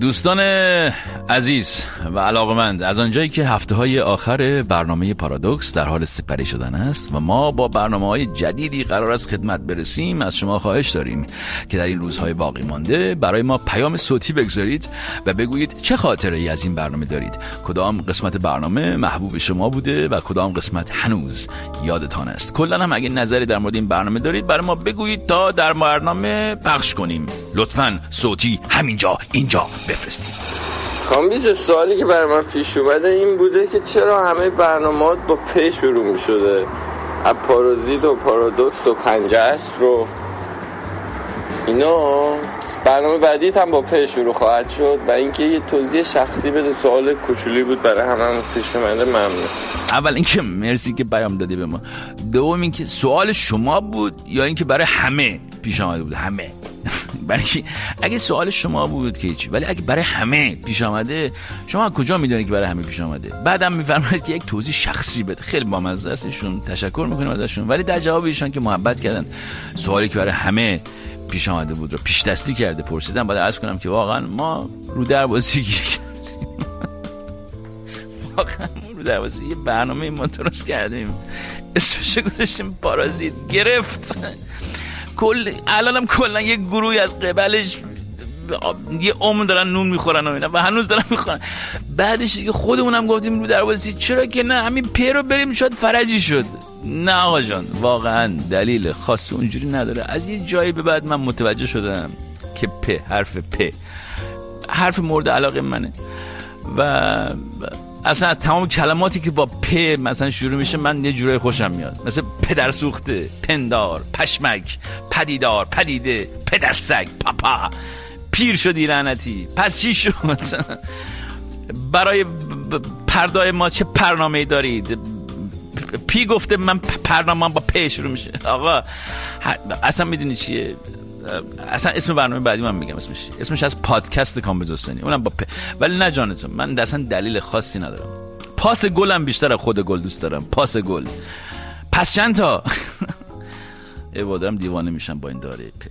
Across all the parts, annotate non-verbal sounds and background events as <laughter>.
دوستان عزیز و علاقمند از آنجایی که هفته های آخر برنامه پارادوکس در حال سپری شدن است و ما با برنامه های جدیدی قرار است خدمت برسیم از شما خواهش داریم که در این روزهای باقی مانده برای ما پیام صوتی بگذارید و بگویید چه خاطره ای از این برنامه دارید. کدام قسمت برنامه محبوب شما بوده و کدام قسمت هنوز یادتان است. کلا هم اگه نظری در مورد این برنامه دارید برای ما بگویید تا در برنامه پخش کنیم. لطفا صوتی همینجا اینجا. بفرستید. کامبیز سوالی که برای من پیش اومده این بوده که چرا همه برنامه با پ شروع می شده از پارازیت و پارادوکس و پنجست رو. اینا برنامه بعدی هم با پ شروع خواهد شد و اینکه یه توضیح شخصی بده سوال کوچولی بود برای همه هم پیش اومده. ممنون. اول اینکه مرسی که پیام دادی به ما. دوم اینکه سوال شما بود یا اینکه برای همه پیش آمده بود؟ همه. برای اگه سوال شما بود که چی ولی اگه برای همه پیش آمده شما کجا می‌دونید که برای همه پیش آمده؟ بعدم میفرمایید که یک توضیح شخصی بده. خیلی بامزه استشون تشکر می‌کنیم ازشون. ولی در جواب ایشان که محبت کردن سوالی که برای همه پیش آمده بود رو پیش دستی کرده پرسیدم باید عرض کنم که واقعا ما رو در بازی <laughs> واقعا رو در یه برنامه ما درست کردیم. اسمش گذاشتیم پارازیت. گرفت. کل الانم کلا یه گروهی از قبلش یه عمر دارن نون می‌خورن و اینا و هنوز دارن می‌خورن. بعدش دیگه خودمونم گفتیم رو دروازه چرا که نه همین پی رو بریم شاید فرجی شد. نه آقا جان واقعا دلیل خاص اونجوری نداره. از یه جایی به بعد من متوجه شدم که پ حرف پ حرف مورد علاقه منه. و اصلا از تمام کلماتی که با پ مثلا شروع میشه من یه جورای خوشم میاد. مثل پدر سوخته پندار پشمک پدیدار پدیده پدر سگ پاپا. پیر شدی لعنتی. پس چی شد؟ <laughs> برای پردای ما چه برنامه دارید؟ پی گفته من برنامه با پ شروع میشه. آقا اصلا می‌دونی چیه؟ اصلا اسم برنامه بعدی من میگم اسمش اسمش از پادکست کامبیزوستانی اونم با پ... ولی نه جانتون من اصلا دلیل خاصی ندارم. پاس گلم بیشتر از خود گل دوست دارم. پاس گل. پس چند تا؟ <laughs> ای دیوانه میشم با این داره پ.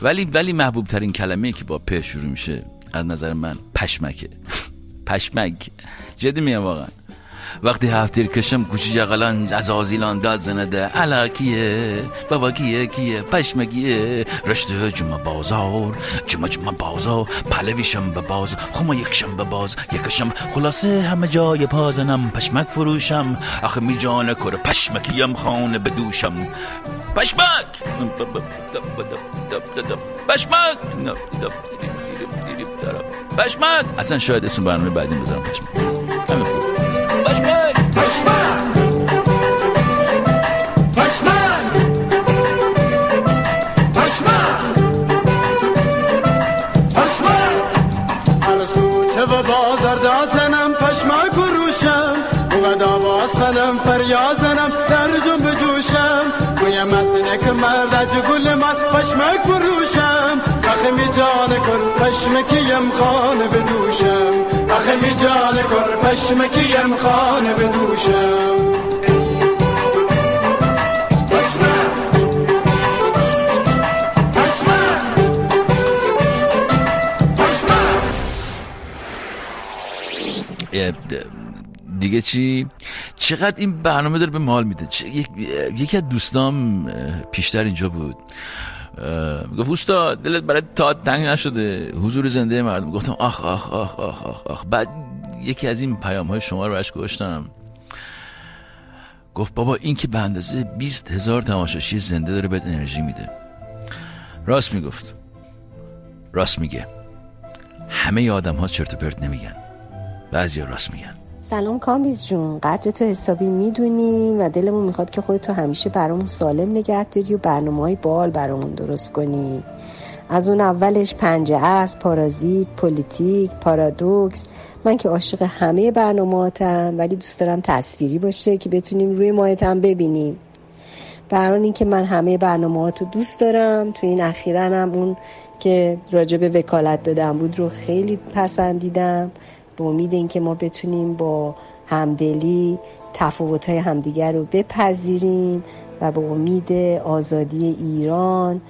ولی ولی محبوب ترین کلمه که با پ شروع میشه از نظر من پشمکه. <laughs> پشمک. جدی میگم واقعا. وقتی هفتیر کشم کوچی جغلان از آزیلان داد زنده. علا کیه؟ بابا کیه؟ کیه؟ پشمگیه رشته جمع بازار جمع جمع بازار. پلویشم به باز خما یکشم به باز. یکشم خلاصه همه جای پازنم پشمک فروشم. آخه می جان کره پشمکیم خانه بدوشم پشمک! پشمک! پشمک! اصلا شاید اسم برنامه بعدی بذارم پشمک. خنم فریازنم در جنب جوشم گویم مسنک مردج گل من پشمک فروشم اخی می جان کن پشمکیم خانه بدوشم اخی می جان کن پشمکیم خانه بدوشم دیگه چی؟ چقدر این برنامه داره به مال میده؟ یکی از دوستام پیشتر اینجا بود. گفت اوستا دلت برای تا تنگ نشده. حضور زنده مردم. گفتم آخ آخ آخ آخ آخ, آخ. بعد یکی از این پیام های شما رو اشک گشتم گفت بابا این که به اندازه 20 هزار تماشاشی زنده داره بهت انرژی میده. راست می‌گفت. راست میگه. همه آدم ها چرت و پرت نمیگن. بعضی راست میگن. سلام کامبیز جون قدر تو حسابی می‌دونیم و دلمون می‌خواد که خودتو همیشه برامون سالم نگه داری و برنامه های باحال برامون درست کنی. از اون اولش پنجه است پارازیت پلیتیک پارادوکس. من که عاشق همه برنامهاتم ولی دوست دارم تصویری باشه که بتونیم روی ماهتم ببینیم. برای که من همه برنامه رو دوست دارم تو این اخیرا هم اون که راجع به وکالت دادم بود رو خیلی پسندیدم. به امید اینکه ما بتونیم با همدلی تفاوت های همدیگر رو بپذیریم و به امید آزادی ایران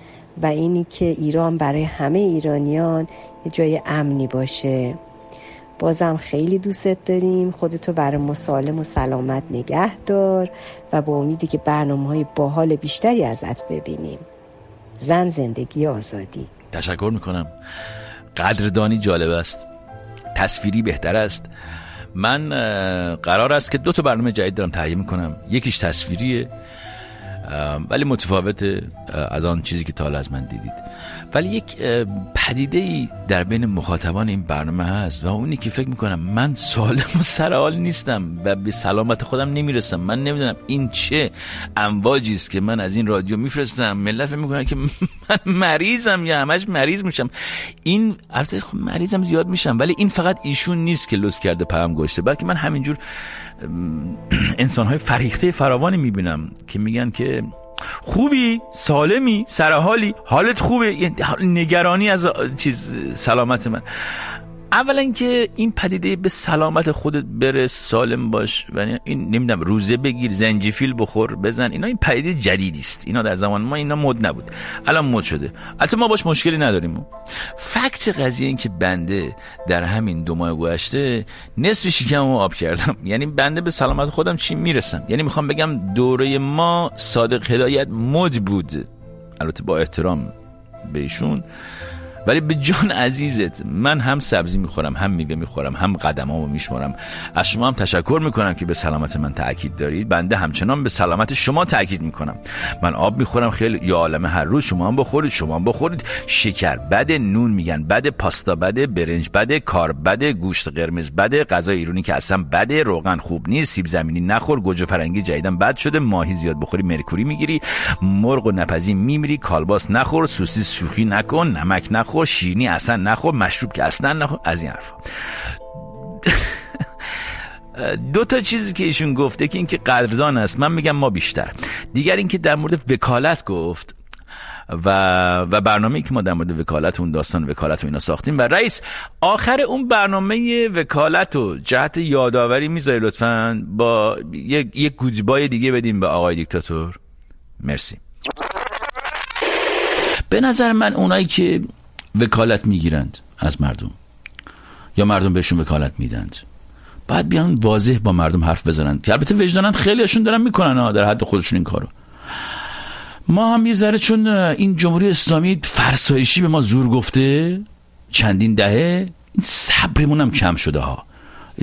و اینی که ایران برای همه ایرانیان یه جای امنی باشه. بازم خیلی دوستت داریم. خودتو برای مسالم و سلامت نگه دار و با امیدی که برنامه های باحال بیشتری ازت ببینیم. زن زندگی آزادی. تشکر می‌کنم. قدردانی جالب است. تصویری بهتر است. من قرار است که دو تا برنامه جدید دارم تهیه می‌کنم. یکیش تصویریه. ولی متفاوت از آن چیزی که تا از من دیدید. ولی یک پدیده ای در بین مخاطبان این برنامه هست و اونی که فکر می‌کنم من سالم <laughs> و سرحال نیستم و به سلامت خودم نمی‌رسم. من نمی‌دونم این چه امواجی است که من از این رادیو میفرستم. ملت فکر می‌کنن که <laughs> من مریضم یا همش مریض میشم. این البته خب مریضم زیاد میشم ولی این فقط ایشون نیست که لطف کرده پیام گشته بلکه من همینجور انسان های فریخته فراوانی می‌بینم که میگن که خوبی سالمی سرحالی حالت خوبه یعنی نگرانی از چیز سلامت من. اولا اینکه این پدیده به سلامت خودت برس سالم باش و این نمی‌دونم روزه بگیر زنجفیل بخور بزن. اینا این پدیده جدیدی است. اینا در زمان ما اینا مد نبود. الان مد شده. البته ما باش مشکلی نداریم. فکت قضیه این که بنده در همین دو ماه گذشته نصف شکمو آب کردم. <laughs> یعنی بنده به سلامت خودم چی می‌رسم؟ یعنی می‌خوام بگم دوره ما صادق هدایت مد بود. البته با احترام بهشون. ولی به جان عزیزت من هم سبزی می‌خورم هم میوه می‌خورم هم قدمامو میشمارم. از شما هم تشکر می‌کنم که به سلامت من تاکید دارید. بنده همچنان به سلامت شما تاکید می‌کنم. من آب می‌خورم خیلی یا عالمه هر روز شما هم بخورید شما هم بخورید. شکر بد نون میگن بد پاستا بده برنج بده کار بده گوشت قرمز بده غذای ایرانی که اصلا بده روغن خوب نیست سیب زمینی نخور گوجه فرنگی جدیدن بد شده ماهی زیاد بخوری مرکوری می‌گیری مرغ و نپزی میمیری کالباس نخور سوسیس شوخی نکن نمک نخور. نخور شیرینی اصلا نخور مشروب که اصلا نخور از این حرفا. <laughs> دو تا چیزی که ایشون گفته که اینکه قدردان است من میگم ما بیشتر. دیگر اینکه در مورد وکالت گفت و و برنامه که ما در مورد وکالت اون داستان وکالت و اینا ساختیم. و رئیس آخر اون برنامه وکالت و جهت یادآوری می‌ذاری لطفا؟ با یک یک گودبای دیگه بدیم به آقای دیکتاتور. مرسی. به نظر من اونایی که وکالت می‌گیرند از مردم. یا مردم بهشون وکالت میدند. بعد بیان واضح با مردم حرف بزنند که البته وجدانند خیلیشون دارن می‌کنن ها در حد خودشون این کارو. ما هم یه ذره چون این جمهوری اسلامی فرسایشی به ما زور گفته چندین دهه این صبرمون هم کم شده ها.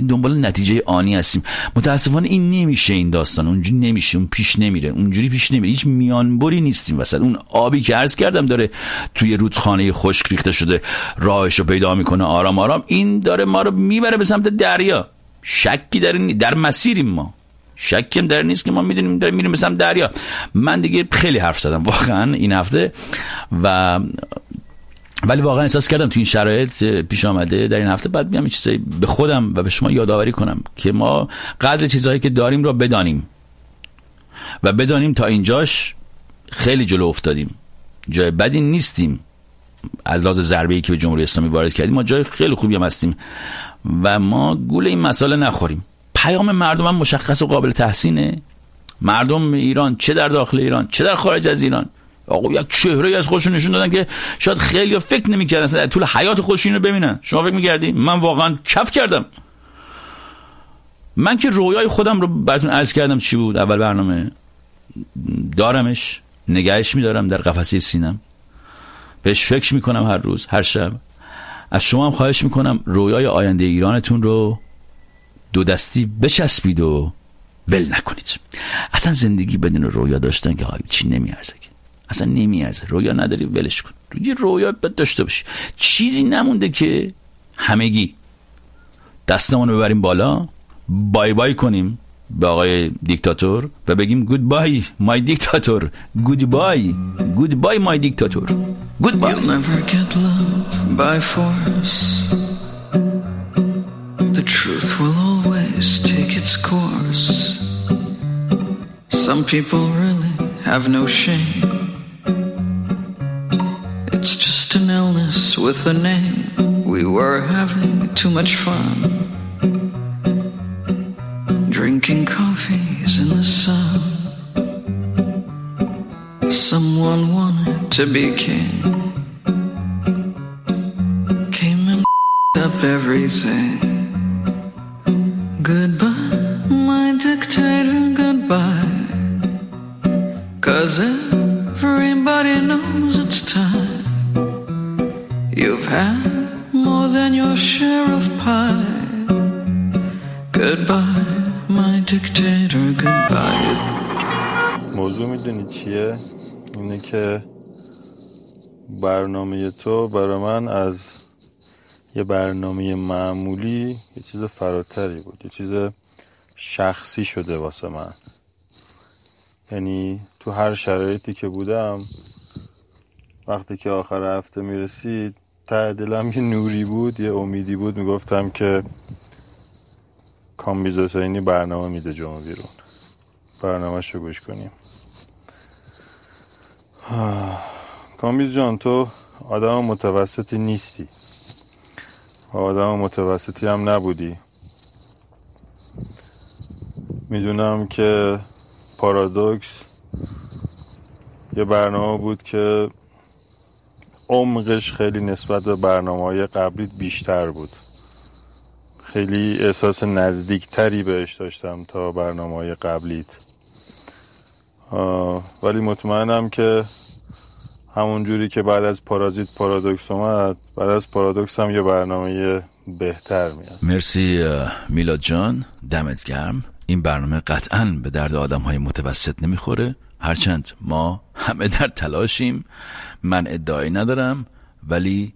دنبال نتیجه آنی هستیم. متاسفانه این نمیشه این داستان. اونجوری نمیشه. اون پیش نمیره. اونجوری پیش نمیره. هیچ میانبری نیستیم وسط. اون آبی که عرض کردم داره توی رودخانه خشک ریخته شده راهش رو پیدا می‌کنه آرام آرام. این داره ما رو می‌بره به سمت دریا. شکی در در مسیریم ما. شکیم در نیست که ما می‌دونیم داریم میریم به سمت دریا. من دیگه خیلی حرف زدم. واقعا این هفته و ولی واقعا احساس کردم تو این شرایط پیش آمده در این هفته. بعد بیام چیزایی به خودم و به شما یادآوری کنم که ما قدر چیزهایی که داریم را بدانیم. و بدانیم تا اینجاش خیلی جلو افتادیم. جای بدی نیستیم. از لحاظ ضربه ای که به جمهوری اسلامی وارد کردیم ما جای خیلی خوبی هم هستیم. و ما گول این مسئله نخوریم. پیام مردم هم مشخص و قابل تحسینه. مردم ایران چه در داخل ایران چه در خارج از ایران؟ آقا یک چهره از خودشون نشون دادن که شاید خیلی فکر نمی‌کردن در طول حیات خودشون رو ببینن. شما فکر می‌کردی؟ من واقعا کف کردم. من که رویای خودم رو براتون عرض کردم چی بود؟ اول برنامه. دارمش نگهش میدارم در قفسه سینم. بهش فکر می‌کنم هر روز هر شب. از شما هم خواهش می‌کنم رویای آینده ایرانتون رو دو دستی بچسبید و ول نکنید. اصلا زندگی بدون رویا داشتن که چی نمیارزه اصلا نمیارزه رویا نداری ولش کن. یه رویا داشته باشی. چیزی نمونده که همگی دستمون رو ببریم بالا بای بای کنیم به آقای دیکتاتور و بگیم گود بای مای دیکتاتور. گود بای گود بای مای دیکتاتور. گود بای by force. The truth will always take its course. Some people really have no shame. With a name. We were having too much fun. Drinking coffees in the sun. Someone wanted to be king. Came and <laughs> up everything. Goodbye, my dictator, goodbye. Cause everybody knows it's time. More than your share of pie. Goodbye, my dictator, goodbye. موضوع می‌دونی چیه؟ اینه که برنامه تو برای من از یه برنامه معمولی یه چیز فراتری بود یه چیز شخصی شده واسه من یعنی تو هر شرایطی که بودم وقتی که آخر هفته می‌رسید ته دلم یه نوری بود یه امیدی بود. می‌گفتم که کامبیز حسینی برنامه میده جمعه بیرون. برنامه رو گوش کنیم. <sighs> کامبیز جان تو آدم متوسطی نیستی. آدم متوسطی هم نبودی. می‌دونم که پارادوکس یه برنامه بود که عمقش خیلی نسبت به برنامه های قبلی بیشتر بود. خیلی احساس نزدیکتری بهش داشتم تا برنامه های قبلیت ولی مطمئنم که همون جوری که بعد از پارازیت پارادوکس اومد بعد از پارادوکس هم یه برنامه بهتر میاد. مرسی میلاد جان. دمت گرم. این برنامه قطعا به درد آدم های متوسط نمی‌خوره. هرچند ما همه در تلاشیم. من ادعایی ندارم ولی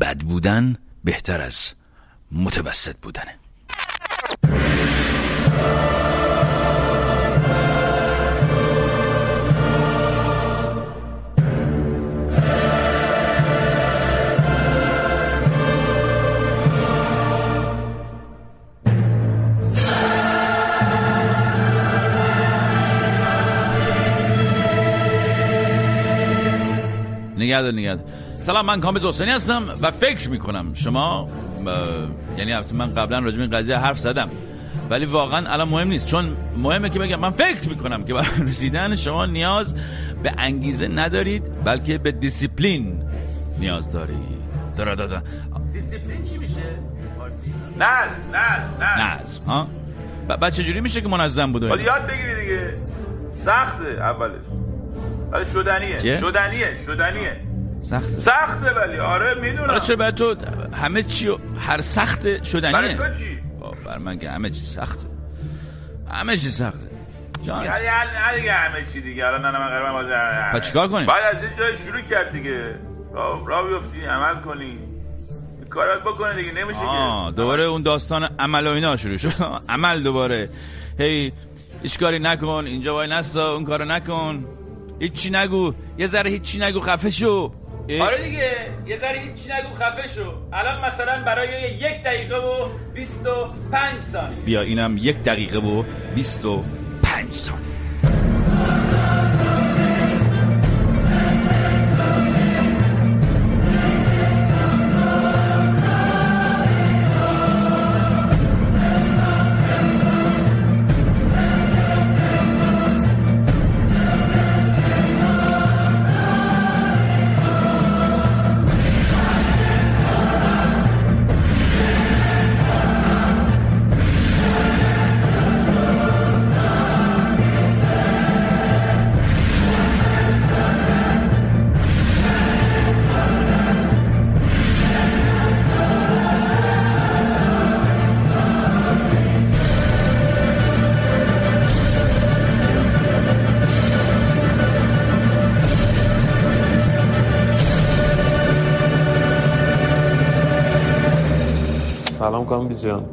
بد بودن بهتر از متوسط بودنه. نگهدار نگهدار سلام من کامبیز حسینی هستم و فکر می‌کنم شما یعنی من قبلا راجع این قضیه حرف زدم ولی واقعا الان مهم نیست چون مهمه که بگم من فکر می‌کنم که برای رسیدن شما نیاز به انگیزه ندارید بلکه به دیسیپلین نیاز دارید. دارا دادا دیسیپلین چی میشه؟ نظم نظم نظم ها؟ بعد چجوری میشه که منظم ولی یاد بگیری دیگه. سخته اولش. ولی شدنیه؟ شدنیه شدنیه. سخت. سخته ولی. آره می‌دونم. حالا چرا بعد تو همه چی هر سخت شدنیه. برای تو چی؟ بر من که همه چی سخته. همه چی سخته. جان. یعنی دیگه همه چی دیگه. الان نه من قرار باز پس چیکار کنیم؟ بعد از این جای شروع کرد دیگه. را بیفتی عمل کنی. کارات بکنه دیگه نمیشه آه که. دوباره اون داستان عمل و اینا شروع شد. <laughs> عمل دوباره. هی هیچ کاری نکن اینجا وای نستا اون کارو نکن. هیچی نگو. یه ذره هیچی نگو خفه شو؟ آره دیگه یه ذره هیچی نگو خفه شو. الان مثلا برای یک دقیقه و 25 ثانیه. بیا اینم یک دقیقه و 25 ثانیه. سلام کامبیز جان.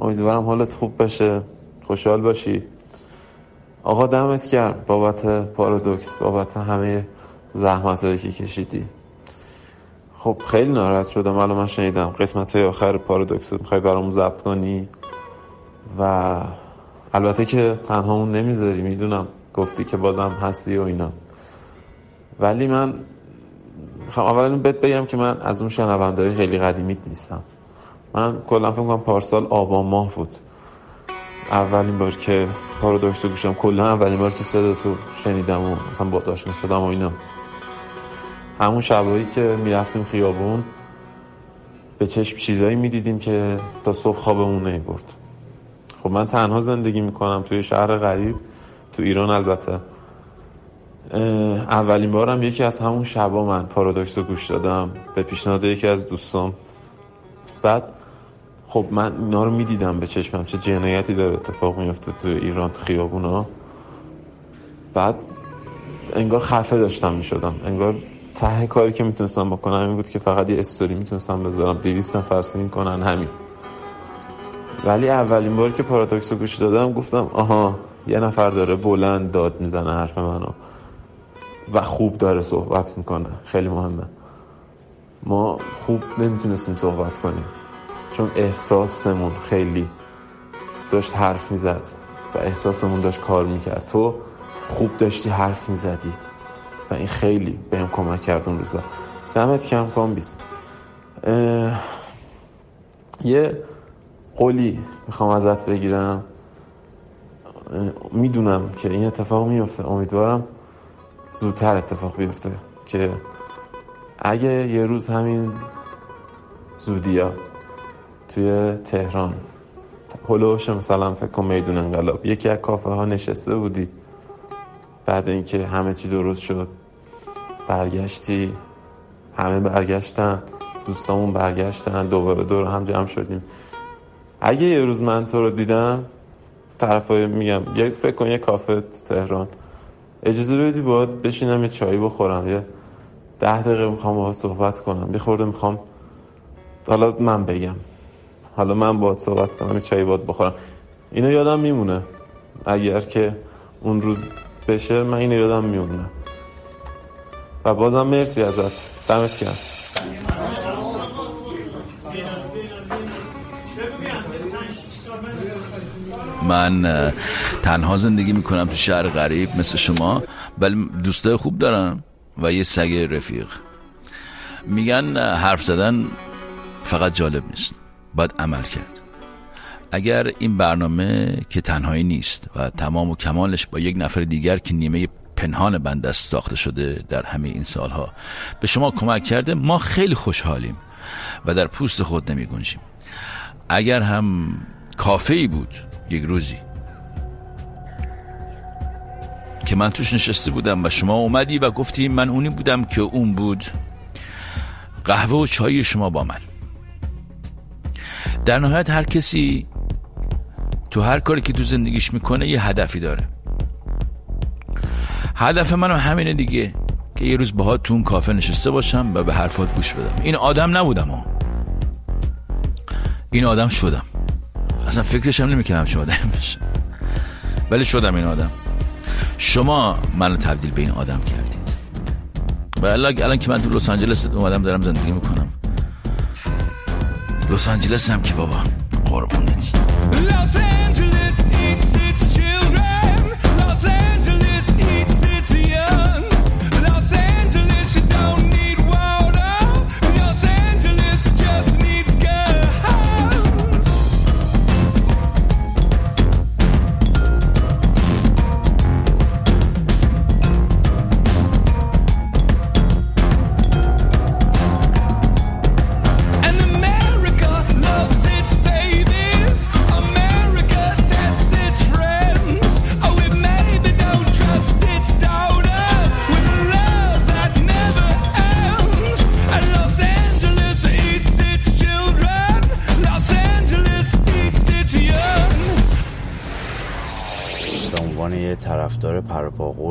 امیدوارم حالت خوب بشه. خوشحال باشی. آقا دمت گرم. بابت پارادوکس بابت همه زحمت هایی که کشیدی. خب خیلی ناراحت شدم. الان من شنیدم قسمت های آخر پارادوکس رو می‌خوای برامون ضبط کنی. و البته که تنهامون نمی‌ذاری. می‌دونم گفتی که بازم هستی و اینا. ولی من می‌خوام اولا بهت بگم که من از اون شنونده خیلی قدیمیت نیستم. من کلا فکر کنم پارسال آبان ماه بود. اولین بار که پارادوکس رو گوشم کلا اولین بار که صدا تو شنیدم و مثلا با آشنا شدم و اینا. همون شبایی که می‌رفتیم خیابون به چشم چیزایی می‌دیدیم که تا صبح خوابمون نمی‌برد خب من تنها زندگی می‌کنم توی شهر غریب تو ایران البته. اولین بارم یکی از همون شبا من پارادوکس رو گوش دادم. به پیشنهاد یکی از دوستان بعد خب من اینا رو می‌دیدم به چشمم. چه جنایتی داره اتفاق میفته تو ایران تو خیابونا. بعد انگار خفه داشتم می‌شدم. انگار ته کاری که می‌تونستم بکنم این بود که فقط یه استوری می‌تونستم بذارم. دیویست نفر سین کنن همین. ولی اولین بار که پارادوکس رو گوش دادم گفتم آها یه نفر داره بلند داد می‌زنه حرف منو. و خوب داره صحبت می‌کنه. خیلی مهمه. ما خوب نمی‌تونستیم صحبت کنیم. چون احساسمون خیلی داشت حرف می‌زد و احساسمون داشت کار می‌کرد. تو خوب داشتی حرف می‌زدی و این خیلی بهم کمک کرد اون روزا. دمت کم کن بیست یه قولی می‌خوام ازت بگیرم. می‌دونم که این اتفاق میفته امیدوارم زودتر اتفاق بیفته که اگه یه روز همین زودیا توی تهران. هلوش مثلا فکر کن میدون انقلاب. یکی از کافه ها نشسته بودی. بعد اینکه همه چی درست شد برگشتی. همه برگشتن دوستامون برگشتن دوباره دور هم جمع شدیم. اگه یه روز من تو رو دیدم طرفای میگم یک فکر کن یه کافه تو تهران. اجازه بدی باید بشینم یه چایی بخورم. یه ده دقیقه می‌خوام باهات صحبت کنم. یه خورده می‌خوام حالا من بگم. حالا من باهات صحبت کنم یه چایی باید بخورم. اینو یادم میمونه. اگر که اون روز بشه من اینو یادم میمونه. و بازم مرسی ازت. دمت گرم. من تنها زندگی می‌کنم تو شهر غریب مثل شما ولی دوستای خوب دارم و یه سگ رفیق. میگن حرف زدن فقط جالب نیست. باید عمل کرد. اگر این برنامه که تنهایی نیست و تمام و کمالش با یک نفر دیگر که نیمه پنهان بند است ساخته شده در همه این سالها به شما کمک کرده ما خیلی خوشحالیم و در پوست خود نمی گنجیم اگر هم کافه ای بود یک روزی که من توش نشسته بودم و شما اومدی و گفتی من اونی بودم که اون بود قهوه و چای شما با من. در نهایت هر کسی تو هر کاری که تو زندگیش می‌کنه یه هدفی داره. هدف منم همینه دیگه که یه روز باهات تو اون کافه نشسته باشم و به حرفات گوش بدم. این آدم نبودم ها. این آدم شدم. اصلا فکرشم نمی‌کنم چه آدم بشه ولی شدم این آدم. شما منو تبدیل به این آدم کردید. و الان که من تو لس آنجلس اومدم دارم زندگی می‌کنم. لس آنجلس هم که بابا قربونتی Los Angeles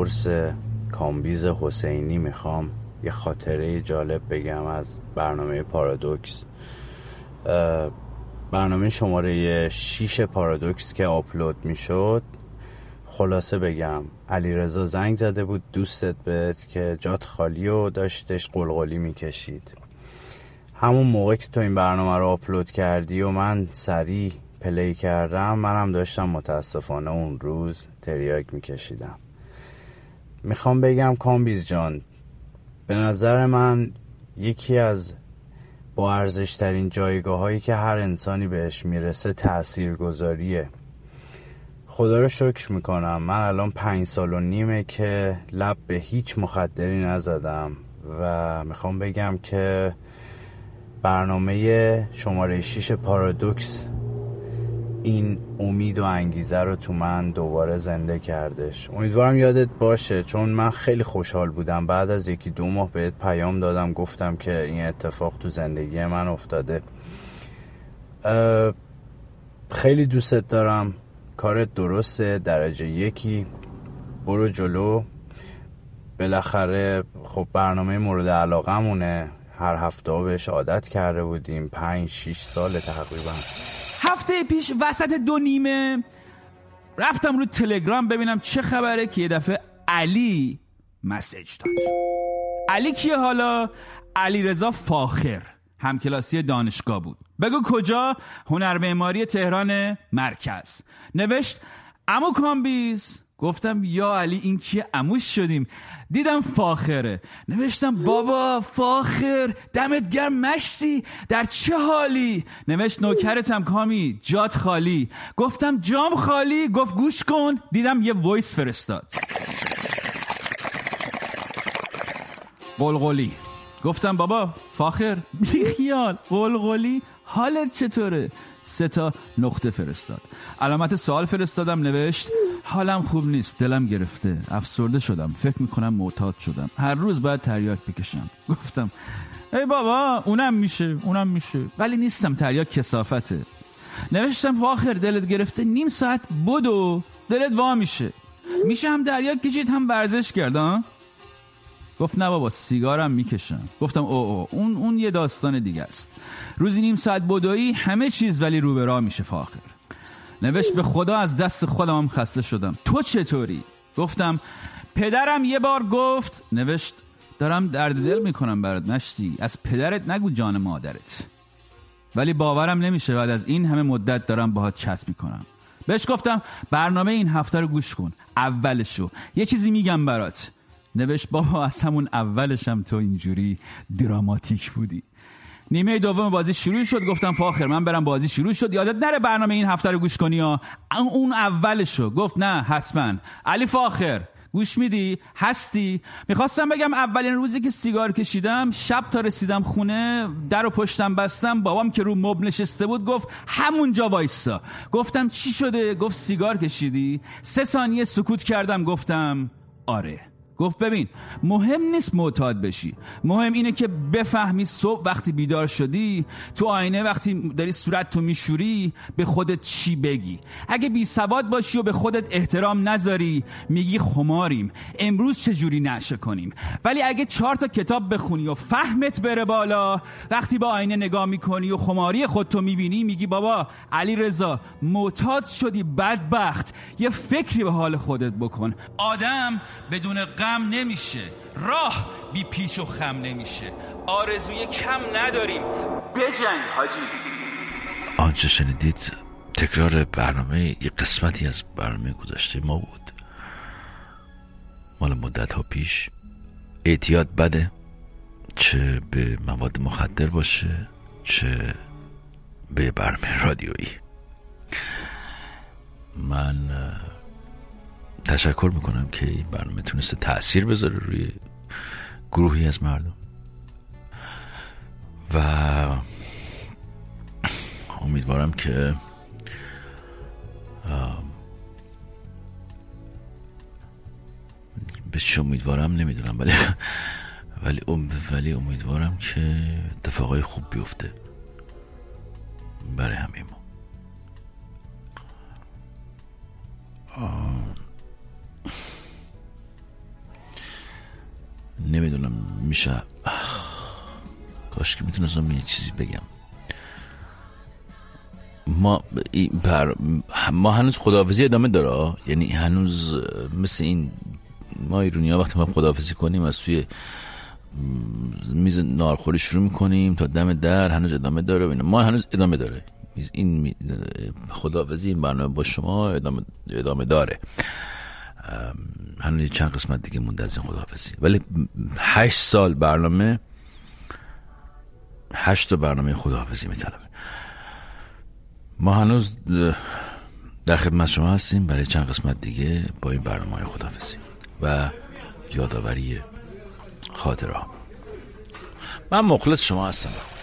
قرص کامبیز حسینی می‌خوام. یه خاطره جالب بگم از برنامه پارادوکس. برنامه شماره 6 پارادوکس که آپلود می‌شد. خلاصه بگم علیرضا زنگ زده بود دوستت بهت که جات خالی و داشتش قلقلی می‌کشید. همون موقع که تو این برنامه رو آپلود کردی و من سریع play کردم منم داشتم متاسفانه اون روز تریاک میکشیدم. می‌خوام بگم کامبیز جان به نظر من یکی از با ارزشترین جایگاه هایی که هر انسانی بهش می‌رسه تأثیر گذاریه خدا رو شکر می‌کنم من الان پنج سال و نیمه که لب به هیچ مخدری نزدم و می‌خوام بگم که برنامه شماره 6 پارادوکس این امید و انگیزه رو تو من دوباره زنده کردش. امیدوارم یادت باشه چون من خیلی خوشحال بودم. بعد از یکی دو ماه بهت پیام دادم گفتم که این اتفاق تو زندگی من افتاده. خیلی دوستت دارم. کارت درسته درجه یکی. برو جلو. بالاخره خب برنامه مورد علاقه هر هفته بهش عادت کرده بودیم. پنج شیش سال تقریبا. هفته پیش وسط دو نیمه رفتم رو تلگرام ببینم چه خبره که یه دفعه علی مسیج داد. علی کیه حالا؟ علی رضا فاخر همکلاسی دانشگاه بود. بگو کجا؟ هنر معماری تهران مرکز. نوشت عمو کامبیز گفتم یا علی این کیه عموش شدیم؟ دیدم فاخره. نوشتم بابا فاخر دمت گرم مشتی در چه حالی؟ نوشت نوکرتم کامی جات خالی. گفتم جام خالی گفت گوش کن. دیدم یه voice فرستاد. قلقلی گفتم بابا فاخر. بیخیال قلقلی حالت چطوره؟ سه تا نقطه فرستاد. علامت سوال فرستادم نوشت حالم خوب نیست دلم گرفته افسرده شدم فکر می‌کنم معتاد شدم. هر روز باید تریاک بکشم. <laughs> گفتم ای بابا اونم میشه اونم میشه. ولی نیستم تریاک کسافته نوشتم فاخر دلت گرفته نیم ساعت بدو دلت وا میشه. میشه هم تریاک کشید هم ورزش کرد گفت نه بابا سیگارم می‌کشم. گفتم او او اون اون یه داستان دیگه است. روزی نیم ساعت بدویی همه چیز ولی رو به راه میشه فاخر. نوشت به خدا از دست خودم هم خسته شدم. تو چطوری؟ گفتم پدرم یه بار گفت نوشت دارم درد دل می‌کنم برات مشتی. از پدرت نگو جان مادرت. ولی باورم نمیشه بعد از این همه مدت دارم باهات چت می‌کنم. بهش گفتم برنامه این هفته رو گوش کن. اولشو. یه چیزی میگم برات. نوشت بابا از همون اولشم تو اینجوری دراماتیک بودی. نیمه دوم بازی شروع شد گفتم فاخر من برم بازی شروع شد. یادت نره برنامه این هفته رو گوش کنی ها؟ اون اولشو گفت نه حتما. علی فاخر گوش میدی؟ هستی؟ می‌خواستم بگم اولین روزی که سیگار کشیدم شب تا رسیدم خونه در و پشتم بستم بابام که رو مبل نشسته بود گفت همونجا وایسا. گفتم چی شده؟ گفت سیگار کشیدی. سه ثانیه سکوت کردم گفتم آره. گفت ببین مهم نیست معتاد بشی. مهم اینه که بفهمی صبح وقتی بیدار شدی تو آینه وقتی داری صورت تو میشوری به خودت چی بگی؟ اگه بی سواد باشی و به خودت احترام نذاری میگی خماریم. امروز چجوری نشه کنیم؟ ولی اگه چهار تا کتاب بخونی و فهمت بره بالا وقتی با آینه نگاه می‌کنی و خماری خودتو می‌بینی میگی بابا علی رضا معتاد شدی بدبخت. یه فکری به حال خودت بکن. آدم بدون غم نمیشه. راه بی پیچ و خم نمیشه. آرزوی کم نداریم. بجنگ حاجی. آنچه شنیدید تکرار برنامه یه قسمتی از برنامه گذشته ما بود. مال مدت ها پیش. اعتیاد بده. چه به مواد مخدر باشه چه به برنامه رادیویی. من تشکر می‌کنم که این برنامه تونسته تاثیر بذاره روی گروهی از مردم. و امیدوارم که به چه امیدوارم نمی‌دونم ولی ولی ام- ولی امیدوارم که اتفاقای خوب بیفته برای همه ما. نمی‌دونم میشه. کاش که می‌تونستم یه چیزی بگم. ما بر... ما هنوز خداحافظی ادامه داره یعنی هنوز مثل این ما ایرونی ها وقتی ما خداحافظی کنیم از توی میز نارخوری شروع می‌کنیم تا دم در هنوز ادامه داره. ما هنوز ادامه داره. این خداحافظی این برنامه با شما ادامه, ادامه داره. هنوز چند قسمت دیگه مونده از این خداحافظی. ولی هشت سال برنامه هشت تا برنامه خداحافظی میطلبه. ما هنوز در خدمت شما هستیم برای چند قسمت دیگه با این برنامه خداحافظی و یادآوری خاطره ها من مخلص شما هستم.